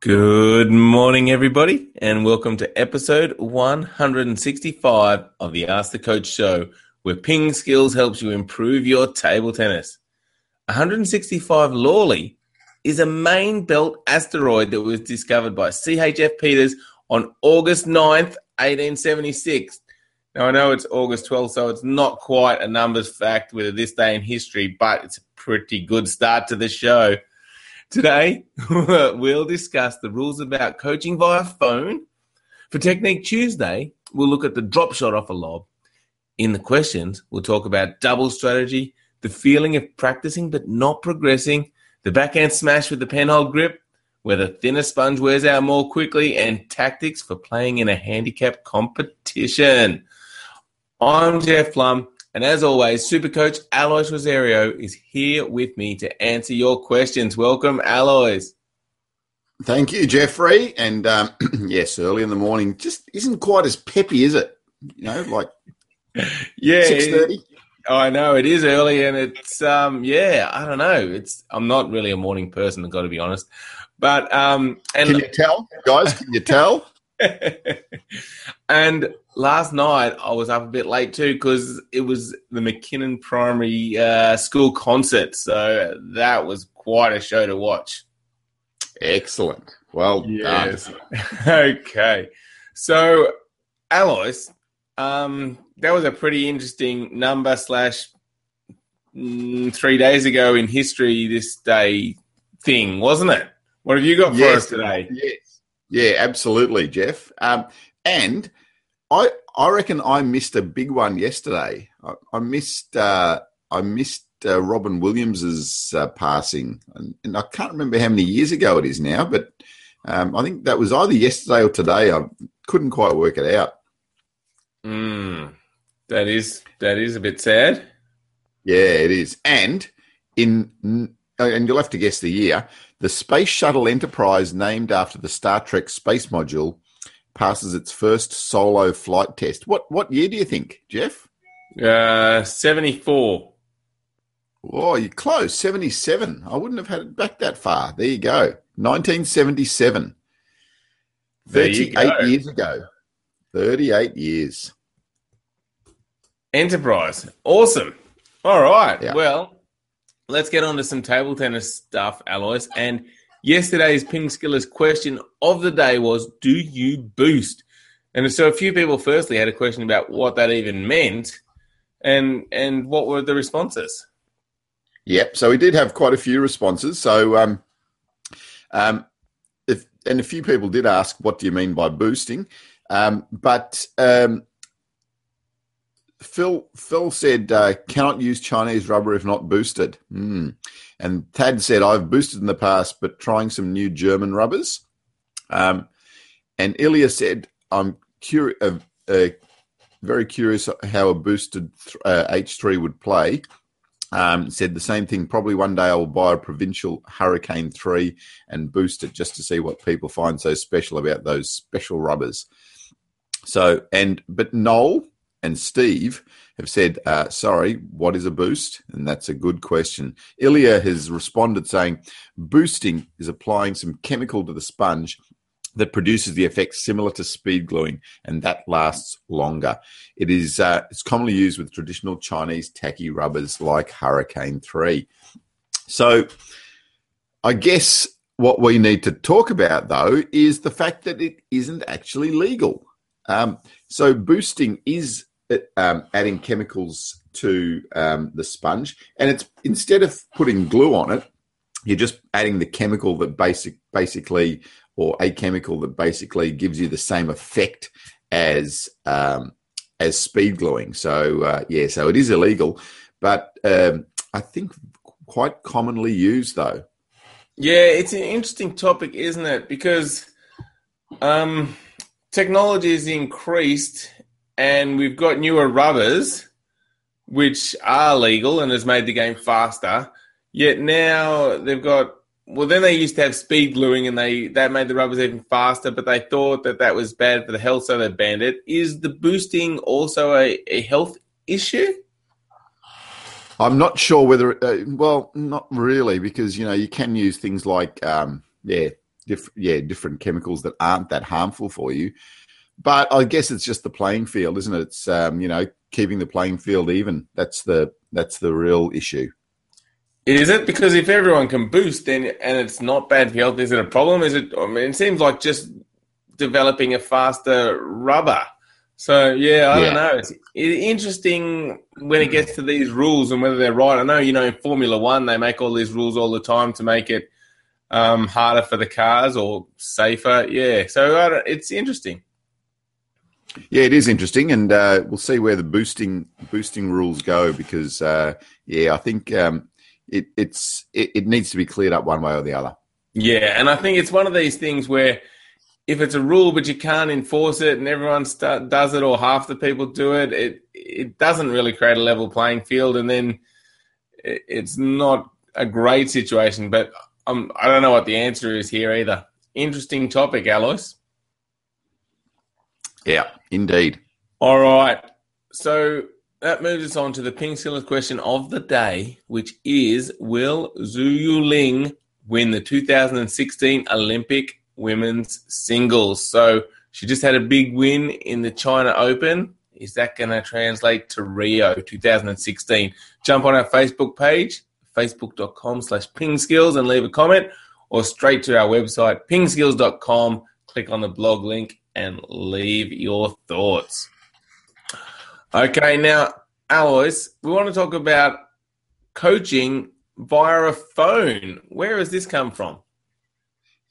Good morning, everybody, and welcome to episode 165 of the Ask the Coach show, where Ping Skills helps you improve your table tennis. 165 Loreley is a main belt asteroid that was discovered by CHF Peters on August 9th, 1876. Now, I know it's August 12th, so it's not quite a numbers fact with this day in history, but it's a pretty good start to the show. Today, we'll discuss the rules about coaching via phone. For Technique Tuesday, we'll look at the drop shot off a lob. In the questions, we'll talk about double strategy, the feeling of practicing but not progressing, the backhand smash with the penhold grip, where the thinner sponge wears out more quickly, and tactics for playing in a handicap competition. I'm Jeff Plumb, and as always, Super Coach Alois Rosario is here with me to answer your questions. Welcome, Alois. Thank you, Jeffrey. And um, yes, early in the morning just isn't quite as peppy, is it? You know, like yeah, six thirty. I know it is early, and it's um, yeah, I don't know. It's I'm not really a morning person. I've got to be honest. But um, and can you tell, guys? Can you tell? and last night I was up a bit late too because it was the McKinnon Primary uh, School concert, so that was quite a show to watch. Excellent. Well yes. okay. So, Alois, um, that was a pretty interesting number slash mm, three days ago in history this day thing, wasn't it? What have you got for yes, us today? Yes. Yeah, absolutely, Jeff. Um, and I I reckon I missed a big one yesterday. I, I missed uh, I missed uh, Robin Williams's uh, passing, and, and, I can't remember how many years ago it is now, but um, I think that was either yesterday or today. I couldn't quite work it out. Mm, that is that is a bit sad. Yeah, it is. And in and you'll have to guess the year. The Space Shuttle Enterprise, named after the Star Trek space module, passes its first solo flight test. What what year do you think, Jeff? Uh, 74. Oh, you're close. 77. I wouldn't have had it back that far. There you go. 1977. 38 years ago. 38 years. Enterprise. Awesome. All right. Yeah. Well, let's get on to some table tennis stuff, Alois. And Yesterday's Ping Skillers question of the day was Do you boost? And so a few people firstly had a question about what that even meant and and what were the responses? Yep. So we did have quite a few responses. So um, um, if, and a few people did ask, what do you mean by boosting? Um, but um, Phil Phil said, uh, cannot use Chinese rubber if not boosted. Mm. And Tad said, I've boosted in the past, but trying some new German rubbers. Um, and Ilya said, I'm curious, uh, uh, very curious how a boosted uh, H3 would play. Um, said the same thing. Probably one day I will buy a provincial Hurricane 3 and boost it just to see what people find so special about those special rubbers. So, and, but Noel and Steve have said, uh, sorry, what is a boost? And that's a good question. Ilya has responded saying, boosting is applying some chemical to the sponge that produces the effect similar to speed gluing, and that lasts longer. It is uh, it's commonly used with traditional Chinese tacky rubbers like Hurricane 3. So I guess what we need to talk about, though, is the fact that it isn't actually legal. Um, so boosting is um, adding chemicals to um, the sponge, and it's instead of putting glue on it, you're just adding the chemical that basic basically or a chemical that basically gives you the same effect as um, as speed gluing. So uh, yeah, so it is illegal, but um, I think quite commonly used though. Yeah, it's an interesting topic, isn't it? Because um, technology has increased and we've got newer rubbers, which are legal and has made the game faster. Yet now they've got well, then they used to have speed gluing, and they that made the rubbers even faster. But they thought that that was bad for the health, so they banned it. Is the boosting also a, a health issue? I'm not sure whether. Uh, well, not really, because you know you can use things like um, yeah, diff- yeah, different chemicals that aren't that harmful for you. But I guess it's just the playing field, isn't it? It's um, you know keeping the playing field even. That's the that's the real issue. Is it because if everyone can boost, then and it's not bad for health, is it a problem? Is it? I mean, it seems like just developing a faster rubber. So yeah, I yeah. don't know. It's interesting when it gets to these rules and whether they're right. I know you know in Formula One they make all these rules all the time to make it um, harder for the cars or safer. Yeah, so it's interesting. Yeah, it is interesting, and uh, we'll see where the boosting boosting rules go because uh, yeah, I think um, it, it's it, it needs to be cleared up one way or the other. Yeah, and I think it's one of these things where if it's a rule but you can't enforce it and everyone start, does it or half the people do it, it it doesn't really create a level playing field, and then it, it's not a great situation. But um, I don't know what the answer is here either. Interesting topic, Alois. Yeah, indeed. All right. So that moves us on to the Ping Skillers question of the day, which is Will Zhu Yuling win the 2016 Olympic women's singles? So she just had a big win in the China Open. Is that going to translate to Rio 2016? Jump on our Facebook page, facebook.com slash pingskills and leave a comment or straight to our website, pingskills.com. Click on the blog link and leave your thoughts. Okay, now, Alois, we want to talk about coaching via a phone. Where has this come from?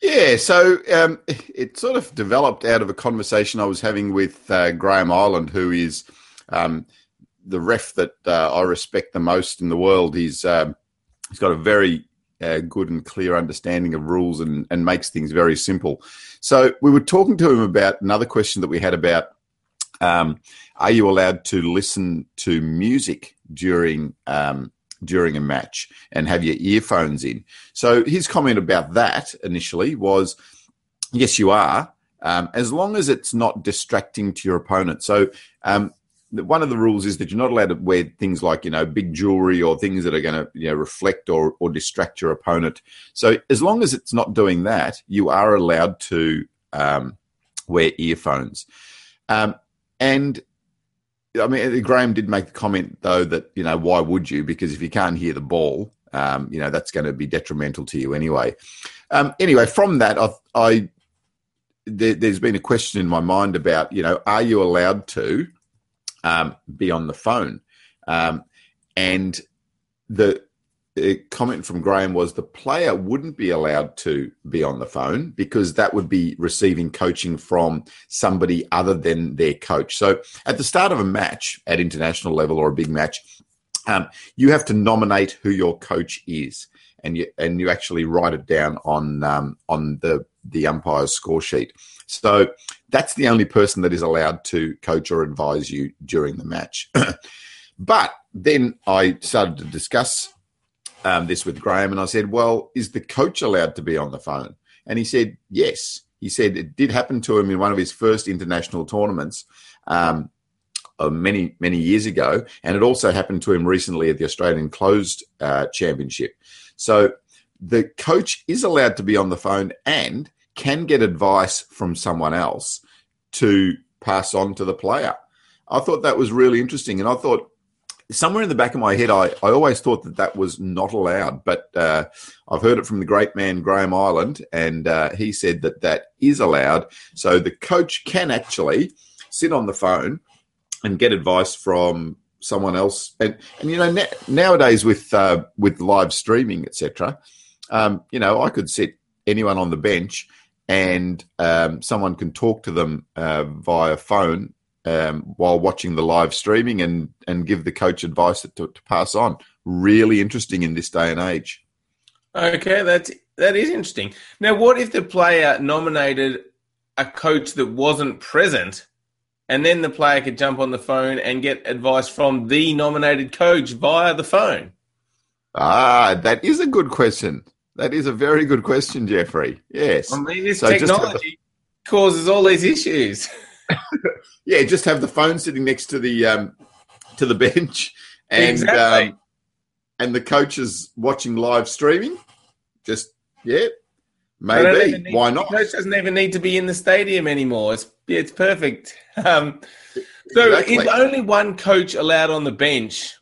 Yeah, so um, it sort of developed out of a conversation I was having with uh, Graham Ireland, who is um, the ref that uh, I respect the most in the world. He's um, he's got a very uh, good and clear understanding of rules and, and makes things very simple. So we were talking to him about another question that we had about um, are you allowed to listen to music during um, during a match and have your earphones in. So his comment about that initially was, yes, you are, um, as long as it's not distracting to your opponent. So um, one of the rules is that you're not allowed to wear things like you know big jewelry or things that are going to you know reflect or, or distract your opponent. So as long as it's not doing that, you are allowed to um, wear earphones. Um, and I mean, Graham did make the comment though that you know why would you? Because if you can't hear the ball, um, you know that's going to be detrimental to you anyway. Um, anyway, from that, I, I there, has been a question in my mind about you know are you allowed to um, be on the phone? Um, and the comment from Graham was the player wouldn't be allowed to be on the phone because that would be receiving coaching from somebody other than their coach. So at the start of a match at international level or a big match, um, you have to nominate who your coach is, and you and you actually write it down on um, on the the umpire's score sheet. So that's the only person that is allowed to coach or advise you during the match. but then I started to discuss um, this with Graham, and I said, "Well, is the coach allowed to be on the phone?" And he said, "Yes." He said it did happen to him in one of his first international tournaments um, uh, many many years ago, and it also happened to him recently at the Australian Closed uh, Championship. So the coach is allowed to be on the phone and can get advice from someone else to pass on to the player. I thought that was really interesting, and I thought somewhere in the back of my head, I, I always thought that that was not allowed, but uh, I've heard it from the great man Graham Ireland, and uh, he said that that is allowed. So the coach can actually sit on the phone and get advice from someone else. And, and you know, na- nowadays with uh, with live streaming, etc., um, you know, I could sit anyone on the bench and um, someone can talk to them uh, via phone um, while watching the live streaming and and give the coach advice to, to pass on. Really interesting in this day and age. Okay, that's that is interesting. Now, what if the player nominated a coach that wasn't present, and then the player could jump on the phone and get advice from the nominated coach via the phone? Ah, that is a good question. That is a very good question, Jeffrey. Yes. I mean, this so technology the... causes all these issues. yeah, just have the phone sitting next to the um, to the bench, and exactly. um, and the coach is watching live streaming. Just yeah, Maybe. Need, Why not? The coach doesn't even need to be in the stadium anymore. It's it's perfect. Um, so exactly. is only one coach allowed on the bench?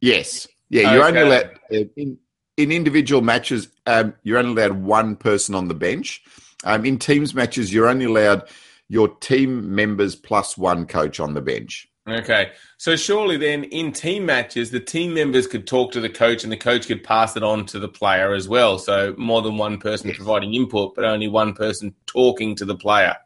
Yes. Yeah, you're okay. only allowed uh, in in individual matches. Um, you're only allowed one person on the bench. Um, in teams matches, you're only allowed your team members plus one coach on the bench. Okay. So surely then in team matches, the team members could talk to the coach and the coach could pass it on to the player as well. So more than one person yes. providing input, but only one person talking to the player.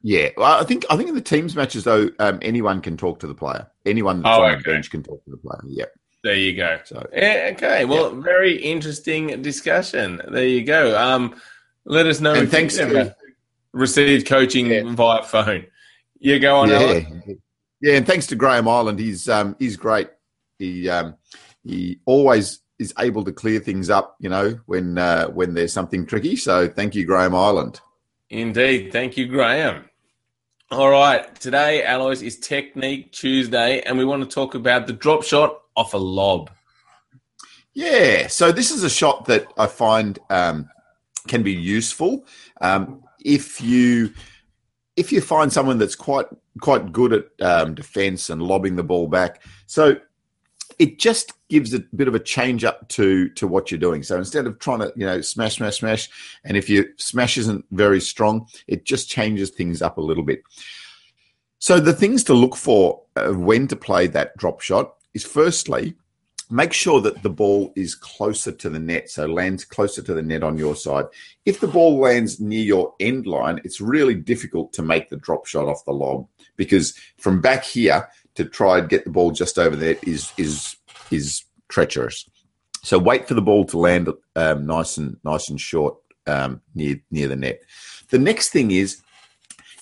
Yeah, well, I think I think in the teams matches though, um, anyone can talk to the player. Anyone that's oh, on okay. the bench can talk to the player. Yeah. There you go. So, yeah, okay. Well, yeah. very interesting discussion. There you go. Um, let us know and thanks you received coaching yeah. via phone. You go on. Yeah. Alan. Yeah, and thanks to Graham Ireland. he's um, he's great. He um, he always is able to clear things up, you know, when uh, when there's something tricky. So thank you, Graham Ireland. Indeed, thank you, Graham. All right, today, Alois, is Technique Tuesday, and we want to talk about the drop shot off a lob. Yeah, so this is a shot that I find um, can be useful um, if you if you find someone that's quite quite good at um, defense and lobbing the ball back. So it just gives a bit of a change up to to what you're doing. So instead of trying to you know smash smash smash, and if your smash isn't very strong, it just changes things up a little bit. So the things to look for uh, when to play that drop shot is firstly make sure that the ball is closer to the net, so lands closer to the net on your side. If the ball lands near your end line, it's really difficult to make the drop shot off the lob because from back here to try and get the ball just over there is is is treacherous. So wait for the ball to land um, nice and nice and short um, near near the net. The next thing is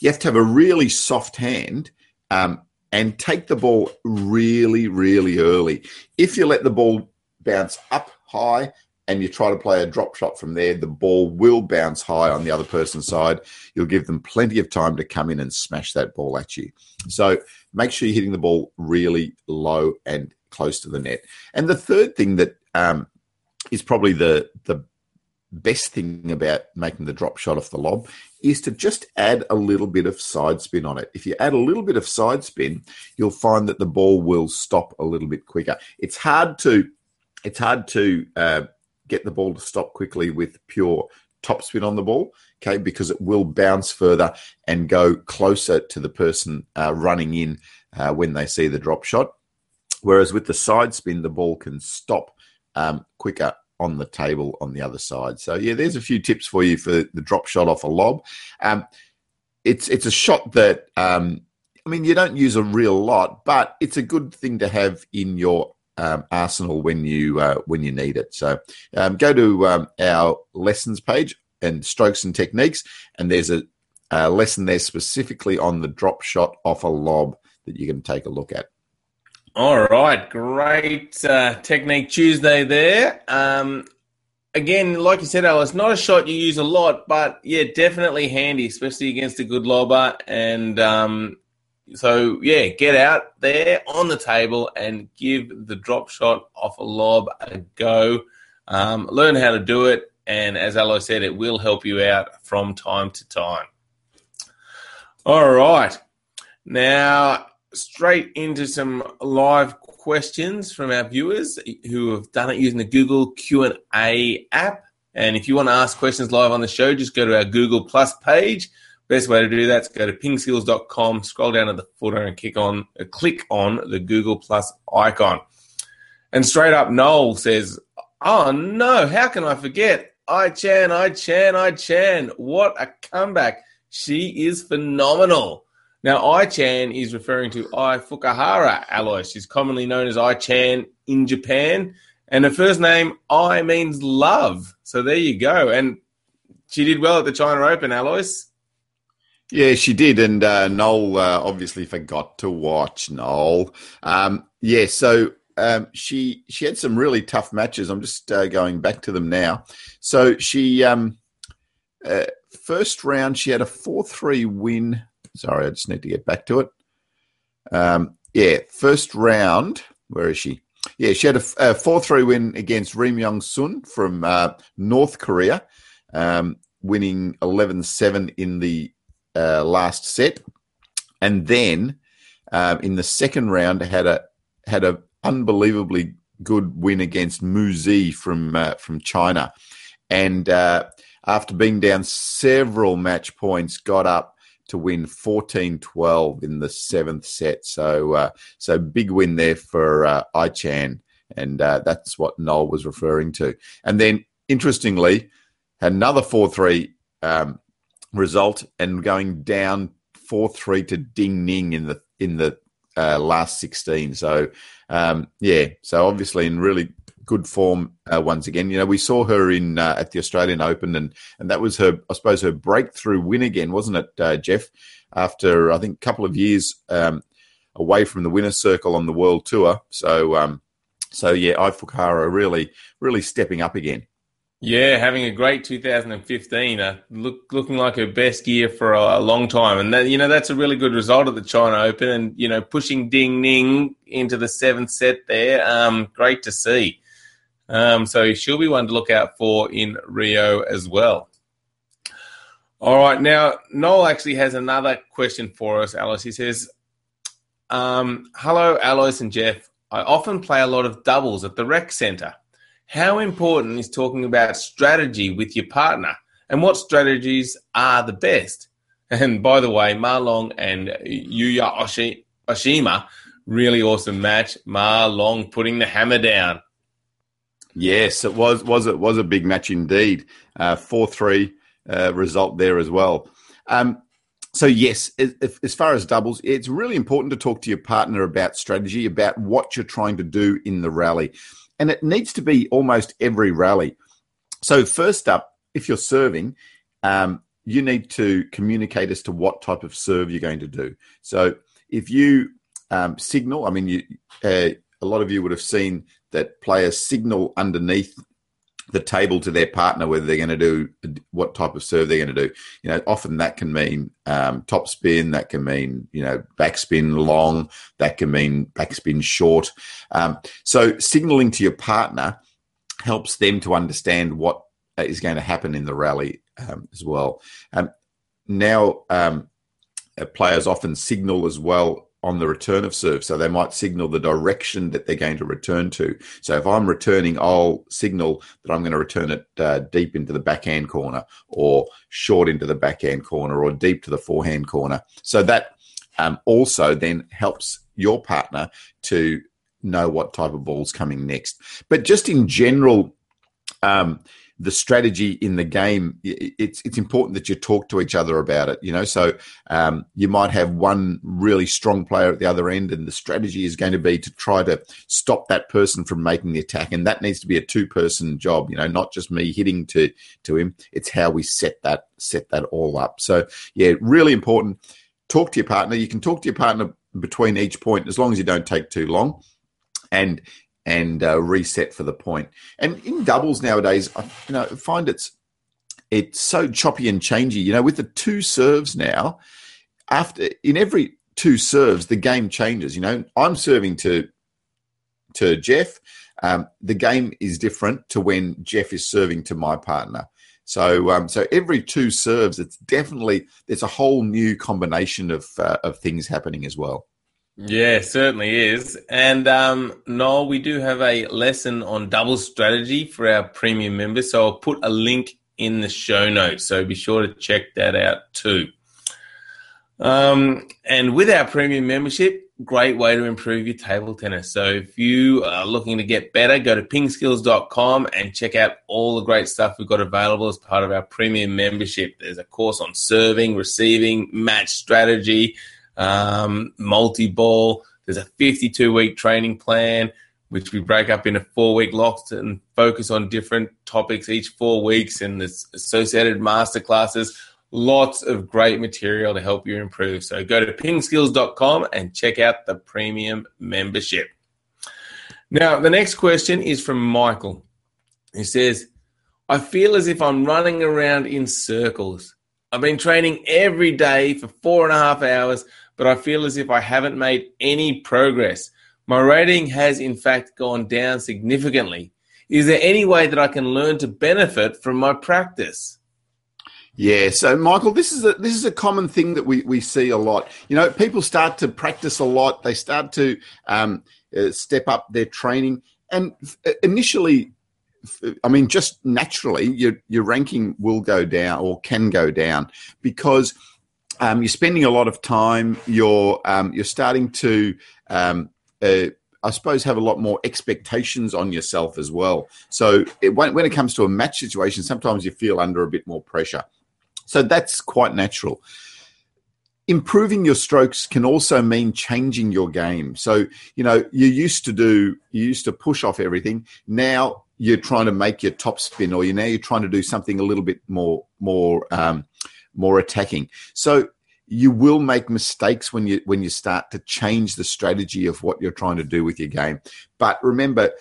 you have to have a really soft hand um, and take the ball really, really early. If you let the ball bounce up high and you try to play a drop shot from there, the ball will bounce high on the other person's side. You'll give them plenty of time to come in and smash that ball at you. So make sure you're hitting the ball really low and close to the net. And the third thing that um, is probably the the best thing about making the drop shot off the lob is to just add a little bit of side spin on it. If you add a little bit of side spin, you'll find that the ball will stop a little bit quicker. It's hard to it's hard to uh, get the ball to stop quickly with pure top spin on the ball, okay, because it will bounce further and go closer to the person uh, running in uh, when they see the drop shot. Whereas with the side spin, the ball can stop um, quicker on the table on the other side. So yeah, there's a few tips for you for the drop shot off a lob. Um, it's it's a shot that um, I mean you don't use a real lot, but it's a good thing to have in your um, arsenal when you uh, when you need it. So um, go to um, our lessons page and strokes and techniques, and there's a, a lesson there specifically on the drop shot off a lob that you can take a look at. All right, great uh, technique Tuesday there. Um, again, like you said, Alois, not a shot you use a lot, but yeah, definitely handy, especially against a good lobber. And um, so, yeah, get out there on the table and give the drop shot off a lob a go. Um, learn how to do it, and as Alois said, it will help you out from time to time. All right, now straight into some live questions from our viewers who have done it using the Google Q&A app. And if you want to ask questions live on the show, just go to our Google Plus page. Best way to do that is go to pingskills.com, scroll down to the footer and click on, uh, click on the Google Plus icon. And straight up, Noel says, Oh no, how can I forget? Ai Chan, Ai Chan, Ai Chan. What a comeback. She is phenomenal. Now, Ai-Chan is referring to Ai Fukuhara Alois. She's commonly known as Ai-Chan in Japan. And her first name, I, means love. So there you go. And she did well at the China Open, Alois. Yeah, she did. And uh, Noel uh, obviously forgot to watch, Noel. Um, yeah, so um, she she had some really tough matches. I'm just uh, going back to them now. So she um, uh, first round she had a four three win Sorry, I just need to get back to it. Um, yeah, first round. Where is she? Yeah, she had a, 4 3 win against Ri Myong Sun from uh, North Korea. um, winning 11 7 in the uh, last set. And then um, in the second round, had a had a unbelievably good win against Mu Zi from uh, from China, and uh, after being down several match points, got up to win 14-12 in the seventh set. So uh, so big win there for uh, Ai Chan, and uh, that's what Noel was referring to. And then interestingly, another four three um, result and going down four three to Ding Ning in the in the uh, last sixteen. So um, yeah, so obviously in really good form uh, once again. You know, we saw her in uh, at the Australian Open, and and that was her, I suppose, her breakthrough win again, wasn't it, uh, Jeff? After I think a couple of years um, away from the winner's circle on the world tour. So um, so yeah, Ai Fukuhara really really stepping up again. Yeah, having a great 2015, uh, look, looking like her best year for a, a, long time, and that you know that's a really good result at the China Open, and you know pushing Ding Ning into the seventh set there. Um, great to see. Um, so she'll be one to look out for in Rio as well. All right, now Noel actually has another question for us, Alois. He says, um, "Hello, Alois and Jeff. I often play a lot of doubles at the rec centre. How important is talking about strategy with your partner and what strategies are the best? And by the way, Ma Long and Yuya Oshi- Oshima, really awesome match. Ma Long putting the hammer down. Yes, it was was it was a big match indeed. Uh, four uh, three uh, result there as well. Um, so yes, if, as far as doubles, it's really important to talk to your partner about strategy, about what you're trying to do in the rally and it needs to be almost every rally. So, first up, if you're serving, um, you need to communicate as to what type of serve you're going to do. So, if you um, signal, I mean, you, uh, a lot of you would have seen that players signal underneath the table to their partner whether they're going to do what type of serve they're going to do. You know, often that can mean um, top spin, that can mean you know backspin long, that can mean backspin short. Um, so signaling to your partner helps them to understand what is going to happen in the rally um, as well. Um, now, um, players often signal as well on the return of serve. So they might signal the direction that they're going to return to. So if I'm returning, I'll signal that I'm going to return it uh, deep into the backhand corner or short into the backhand corner or deep to the forehand corner. So that um, also then helps your partner to know what type of ball's coming next. But just in general, um, the strategy in the game, it's it's important that you talk to each other about it. You know, so um, you might have one really strong player at the other end, and the strategy is going to be to try to stop that person from making the attack, and that needs to be a two person job. You know, not just me hitting to to him. It's how we set that set that all up. So yeah, really important. Talk to your partner. You can talk to your partner between each point as long as you don't take too long and and uh, reset for the point. And in doubles nowadays, I you know find it's it's so choppy and changey. You know, with the two serves now, after in every two serves, the game changes. You know, I'm serving to to Jeff. Um, the game is different to when Jeff is serving to my partner. So, um, so every two serves, it's definitely there's a whole new combination of uh, of things happening as well. Yeah, certainly is. And um, Noel, we do have a lesson on double strategy for our premium members. So I'll put a link in the show notes. So be sure to check that out too. Um, and with our premium membership, great way to improve your table tennis. So if you are looking to get better, go to pingskills.com and check out all the great stuff we've got available as part of our premium membership. There's a course on serving, receiving, match strategy um, multi ball. There's a 52 week training plan, which we break up into four week blocks and focus on different topics each four weeks, and there's associated master classes. Lots of great material to help you improve. So go to pingskills.com and check out the premium membership. Now, the next question is from Michael. He says, I feel as if I'm running around in circles. I've been training every day for four and a half hours, but I feel as if I haven't made any progress. My rating has, in fact, gone down significantly. Is there any way that I can learn to benefit from my practice? Yeah, so Michael, this is a this is a common thing that we, we see a lot. You know, people start to practice a lot. They start to um, uh, step up their training, and f- initially, I mean, just naturally, your your ranking will go down or can go down because um, you're spending a lot of time. You're um, you're starting to um, uh, I suppose, have a lot more expectations on yourself as well. So it, when, when, it comes to a match situation, sometimes you feel under a bit more pressure. So that's quite natural. Improving your strokes can also mean changing your game. So, you know, you used to do, you used to push off everything. Now you're trying to make your top spin, or you now you're trying to do something a little bit more, more, um, more attacking. So you will make mistakes when you when you start to change the strategy of what you're trying to do with your game. But remember,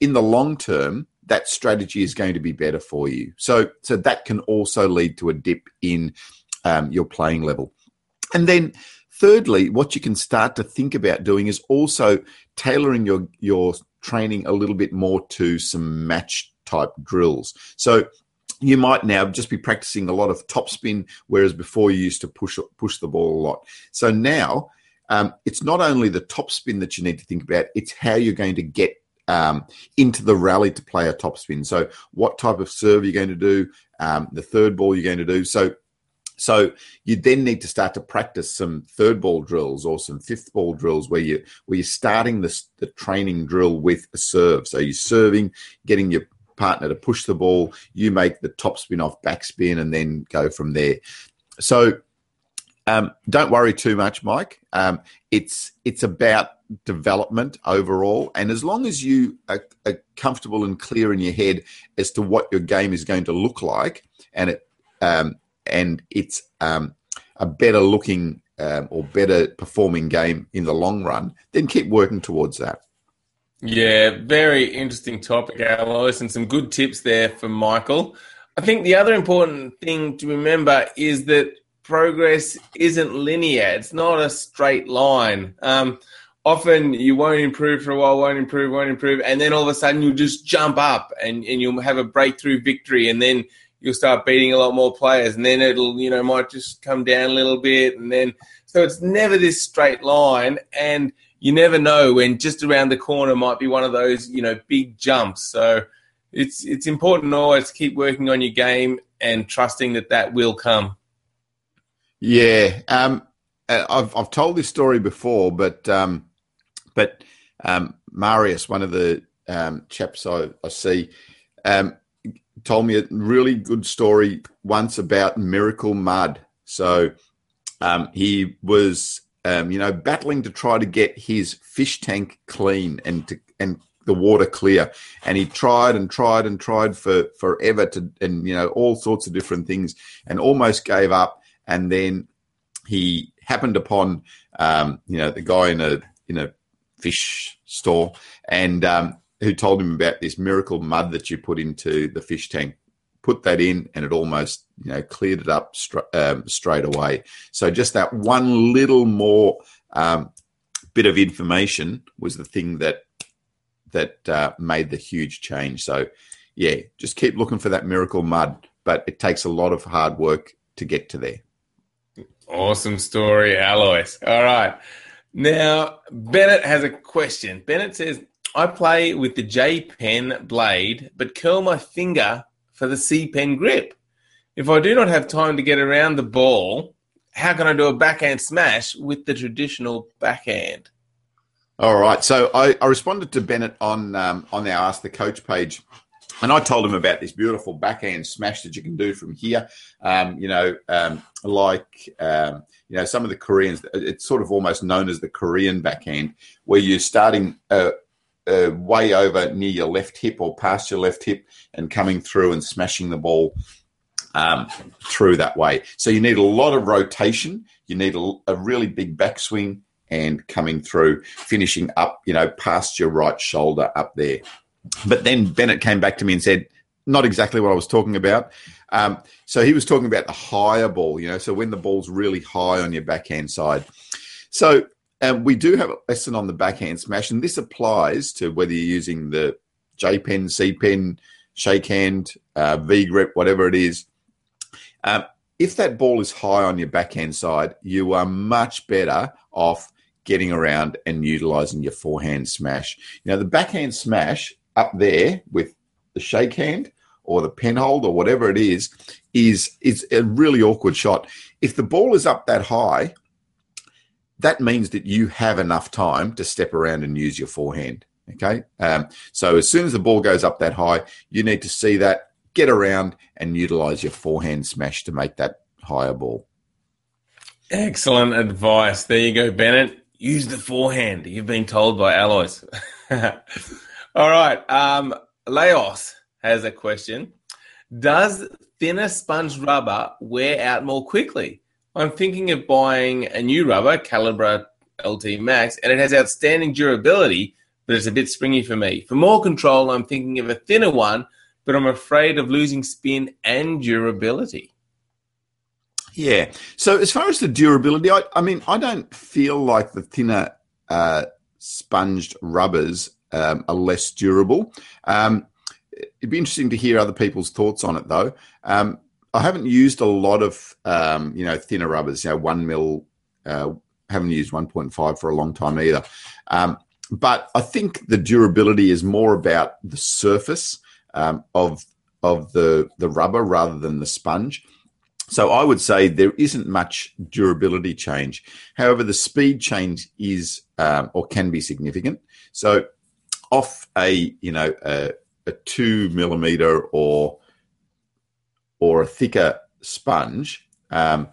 in the long term, that strategy is going to be better for you. So so that can also lead to a dip in um, your playing level. And then thirdly, what you can start to think about doing is also tailoring your your training a little bit more to some match type drills. So you might now just be practicing a lot of topspin, whereas before you used to push push the ball a lot. So now um, it's not only the topspin that you need to think about; it's how you're going to get um, into the rally to play a topspin. So what type of serve you're going to do, um, the third ball you're going to do. So so you then need to start to practice some third ball drills or some fifth ball drills where you where you're starting this the training drill with a serve. So you're serving, getting your partner to push the ball. You make the top spin off backspin and then go from there. So um, don't worry too much, Mike. Um, it's it's about development overall, and as long as you are, are, comfortable and clear in your head as to what your game is going to look like, and it um, and it's um, a better looking um, or better performing game in the long run, then keep working towards that. Yeah, very interesting topic, Alois, and some good tips there for Michael. I think the other important thing to remember is that progress isn't linear. It's not a straight line. Um, often you won't improve for a while, won't improve, won't improve, and then all of a sudden you'll just jump up and, and you'll have a breakthrough victory, and then you'll start beating a lot more players, and then it'll, you know, might just come down a little bit, and then so it's never this straight line, and you never know when just around the corner might be one of those, you know, big jumps. So it's it's important always to keep working on your game and trusting that that will come. Yeah, um, uh, I've I've told this story before, but um, but um, Marius, one of the um, chaps I, I see, um, told me a really good story once about miracle mud. So um, he was um, you know, battling to try to get his fish tank clean and to, and the water clear. And he tried and tried and tried for forever to, and you know, all sorts of different things, and almost gave up. And then he happened upon, um, you know, the guy in a in a fish store, and um, who told him about this miracle mud that you put into the fish tank put that in, and it almost you know cleared it up um, straight away. So just that one little more um, bit of information was the thing that that uh, made the huge change. So yeah, just keep looking for that miracle mud, but it takes a lot of hard work to get to there. Awesome story, Alois. All right. Now, Bennett has a question. Bennett says, I play with the J pen blade, but curl my finger for the C pen grip. If I do not have time to get around the ball, how can I do a backhand smash with the traditional backhand? All right. So I, I responded to Bennett on um, on our Ask the Coach page, and I told him about this beautiful backhand smash that you can do from here. Um, you know, um, like um, you know, some of the Koreans, it's sort of almost known as the Korean backhand, where you're starting uh, uh, way over near your left hip or past your left hip and coming through and smashing the ball um, through that way. So you need a lot of rotation. You need a, a, really big backswing and coming through, finishing up, you know, past your right shoulder up there. But then Bennett came back to me and said, not exactly what I was talking about. Um, so he was talking about the higher ball, you know, so when the ball's really high on your backhand side. So and we do have a lesson on the backhand smash, and this applies to whether you're using the J pen, C pen, shake hand, uh, V grip, whatever it is. Uh, if that ball is high on your backhand side, you are much better off getting around and utilizing your forehand smash. Know, the backhand smash up there with the shake hand or the pen hold or whatever it is, is is a really awkward shot. If the ball is up that high, that means that you have enough time to step around and use your forehand. Okay. Um, so as soon as the ball goes up that high, you need to see that, get around and utilize your forehand smash to make that higher ball. Excellent advice. There you go, Bennett. Use the forehand. You've been told by Alois. All right. Um, Laos has a question. Does thinner sponge rubber wear out more quickly? I'm thinking of buying a new rubber, Calibra LT Max, and it has outstanding durability, but it's a bit springy for me. For more control, I'm thinking of a thinner one, but I'm afraid of losing spin and durability. Yeah. So as far as the durability, I, I mean, I don't feel like the thinner uh, sponged rubbers um, are less durable. Um, it'd be interesting to hear other people's thoughts on it, though. Um, I haven't used a lot of um, you know thinner rubbers. You know, one mil. Uh, haven't used 1.5 for a long time either. Um, but I think the durability is more about the surface um, of of the the rubber rather than the sponge. So I would say there isn't much durability change. However, the speed change is um, or can be significant. So off a you know a, a two millimeter or or a thicker sponge, um,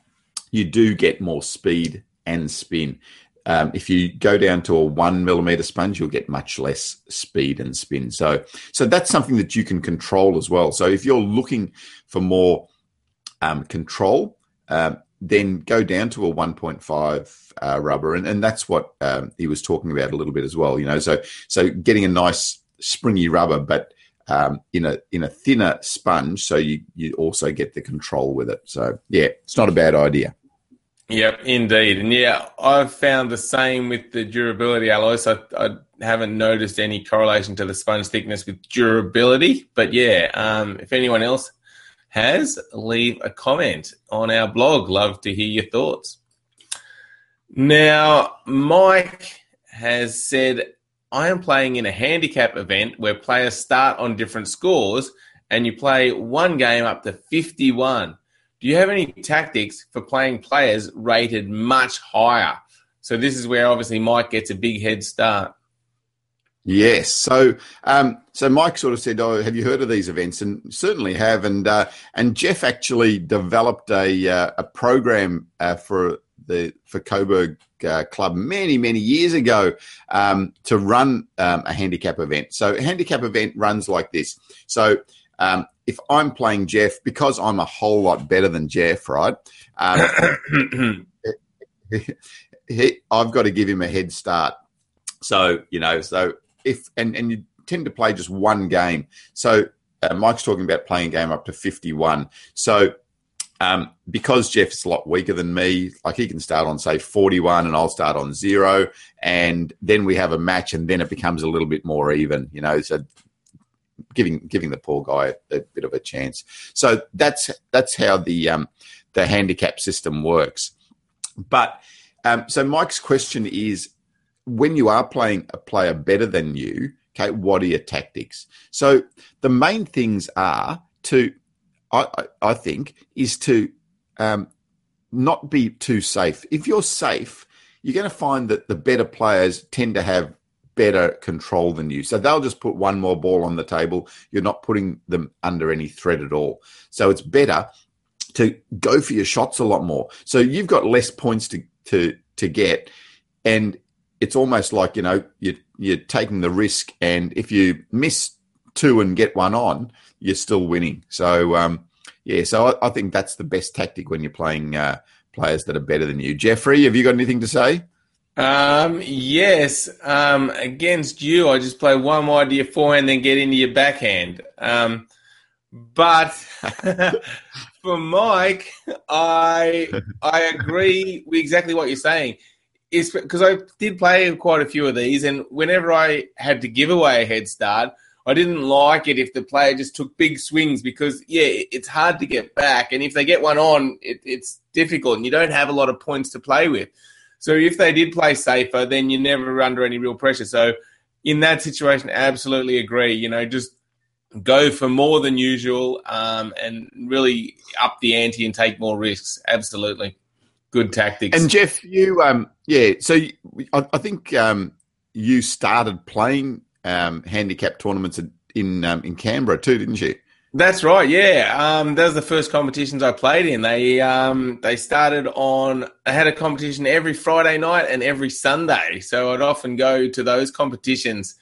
you do get more speed and spin. Um, if you go down to a one millimeter sponge, you'll get much less speed and spin. So, so that's something that you can control as well. So, if you're looking for more um, control, um, then go down to a 1.5 uh, rubber, and, and that's what um, he was talking about a little bit as well. You know, so so getting a nice springy rubber, but um, in a in a thinner sponge, so you you also get the control with it. So yeah, it's not a bad idea. Yep, indeed, and yeah, I've found the same with the durability Alois. I, I haven't noticed any correlation to the sponge thickness with durability, but yeah, um, if anyone else has, leave a comment on our blog. Love to hear your thoughts. Now, Mike has said I am playing in a handicap event where players start on different scores and you play one game up to 51. Do you have any tactics for playing players rated much higher? So this is where obviously Mike gets a big head start. Yes. So, um, so Mike sort of said, "Oh, have you heard of these events?" And certainly have. And uh, and Jeff actually developed a uh, a program uh, for the for Coburg uh, Club many many years ago um, to run um, a handicap event. So a handicap event runs like this. So um, if I'm playing Jeff, because I'm a whole lot better than Jeff, right? Um, he, I've got to give him a head start. So you know, so if and and you tend to play just one game. So uh, Mike's talking about playing a game up to 51. So um, because Jeff's a lot weaker than me, like he can start on say 41 and I'll start on zero, and then we have a match, and then it becomes a little bit more even, you know. So giving giving the poor guy a, a bit of a chance. So that's that's how the um, the handicap system works. But um, so Mike's question is, when you are playing a player better than you, okay, what are your tactics? So the main things are to I, I think, is to um, not be too safe. If you're safe, you're going to find that the better players tend to have better control than you. So they'll just put one more ball on the table. You're not putting them under any threat at all. So it's better to go for your shots a lot more. So you've got less points to to to get, and it's almost like you know you you're taking the risk. And if you miss two and get one on, you're still winning. So um, yeah, so I, I, think that's the best tactic when you're playing uh, players that are better than you. Jeffrey, have you got anything to say? Um, yes. Um, against you, I just play one wide to your forehand, then get into your backhand. Um, but for Mike, I I agree with exactly what you're saying. It's because I did play quite a few of these, and whenever I had to give away a head start, I didn't like it if the player just took big swings because, yeah, it's hard to get back. And if they get one on, it, it's difficult and you don't have a lot of points to play with. So if they did play safer, then you're never under any real pressure. So in that situation, absolutely agree. You know, just go for more than usual um, and really up the ante and take more risks. Absolutely. Good tactics. And Jeff, you, um, yeah, so I, I think um, you started playing um, handicap tournaments in um, in Canberra too, didn't you? That's right. Yeah, um, that was the first competitions I played in. They um, they started on. I had a competition every Friday night and every Sunday, so I'd often go to those competitions,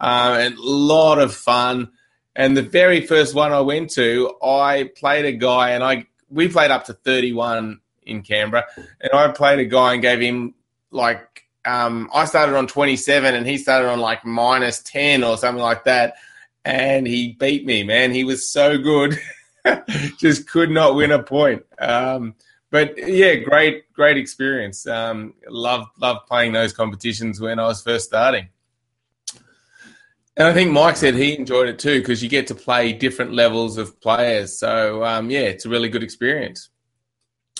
uh, and a lot of fun. And the very first one I went to, I played a guy, and I we played up to thirty one in Canberra, and I played a guy and gave him like um, I started on 27 and he started on like minus 10 or something like that. And he beat me, man. He was so good. Just could not win a point. Um, but yeah, great, great experience. Um, love, love playing those competitions when I was first starting. And I think Mike said he enjoyed it too because you get to play different levels of players. So um, yeah, it's a really good experience.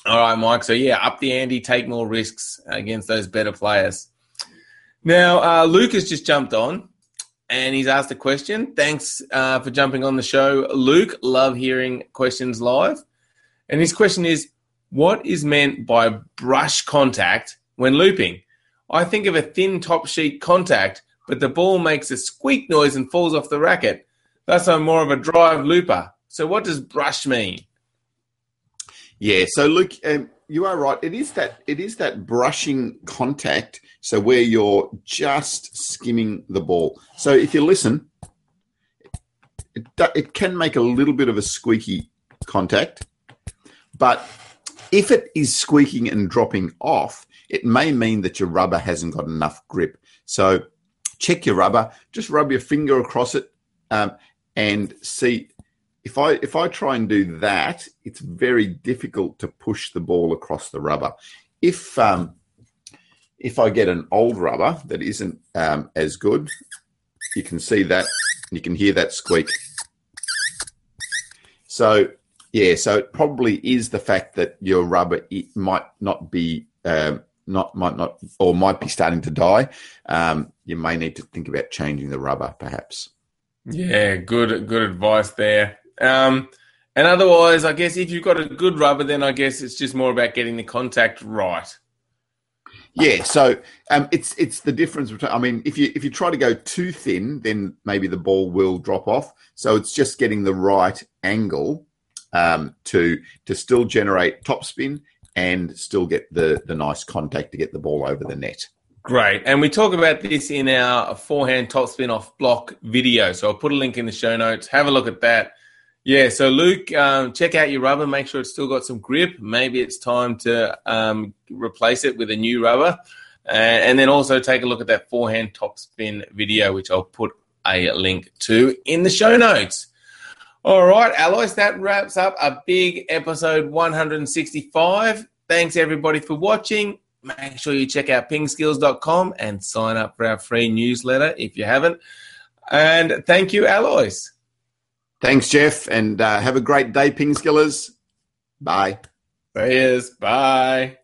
All right, Mike. So yeah, up the ante, take more risks against those better players. Now, uh, Luke has just jumped on and he's asked a question. Thanks uh, for jumping on the show, Luke. Love hearing questions live. And his question is, what is meant by brush contact when looping? I think of a thin top sheet contact, but the ball makes a squeak noise and falls off the racket. Thus, I'm more of a drive looper. So, what does brush mean? Yeah. So, Luke, um, you are right. It is that it is that brushing contact. So where you're just skimming the ball. So if you listen, it, it can make a little bit of a squeaky contact, but if it is squeaking and dropping off, it may mean that your rubber hasn't got enough grip. So check your rubber. Just rub your finger across it um, and see if I if I try and do that, it's very difficult to push the ball across the rubber. If um, if I get an old rubber that isn't um, as good, you can see that you can hear that squeak. So yeah, so it probably is the fact that your rubber it might not be um, not might not or might be starting to die. Um, you may need to think about changing the rubber, perhaps. Yeah, good good advice there. Um, and otherwise, I guess if you've got a good rubber, then I guess it's just more about getting the contact right. Yeah, so um, it's it's the difference between. I mean, if you if you try to go too thin, then maybe the ball will drop off. So it's just getting the right angle um, to to still generate topspin and still get the the nice contact to get the ball over the net. Great. And we talk about this in our forehand topspin off block video. So I'll put a link in the show notes. Have a look at that. Yeah, so Luke, um, check out your rubber. Make sure it's still got some grip. Maybe it's time to um, replace it with a new rubber. Uh, and then also take a look at that forehand topspin video, which I'll put a link to in the show notes. All right, Alois, that wraps up a big episode 165. Thanks everybody for watching. Make sure you check out pingskills.com and sign up for our free newsletter if you haven't. And thank you, Alois. Thanks, Jeff, and uh, have a great day, Ping Skillers. Bye. Is. Bye.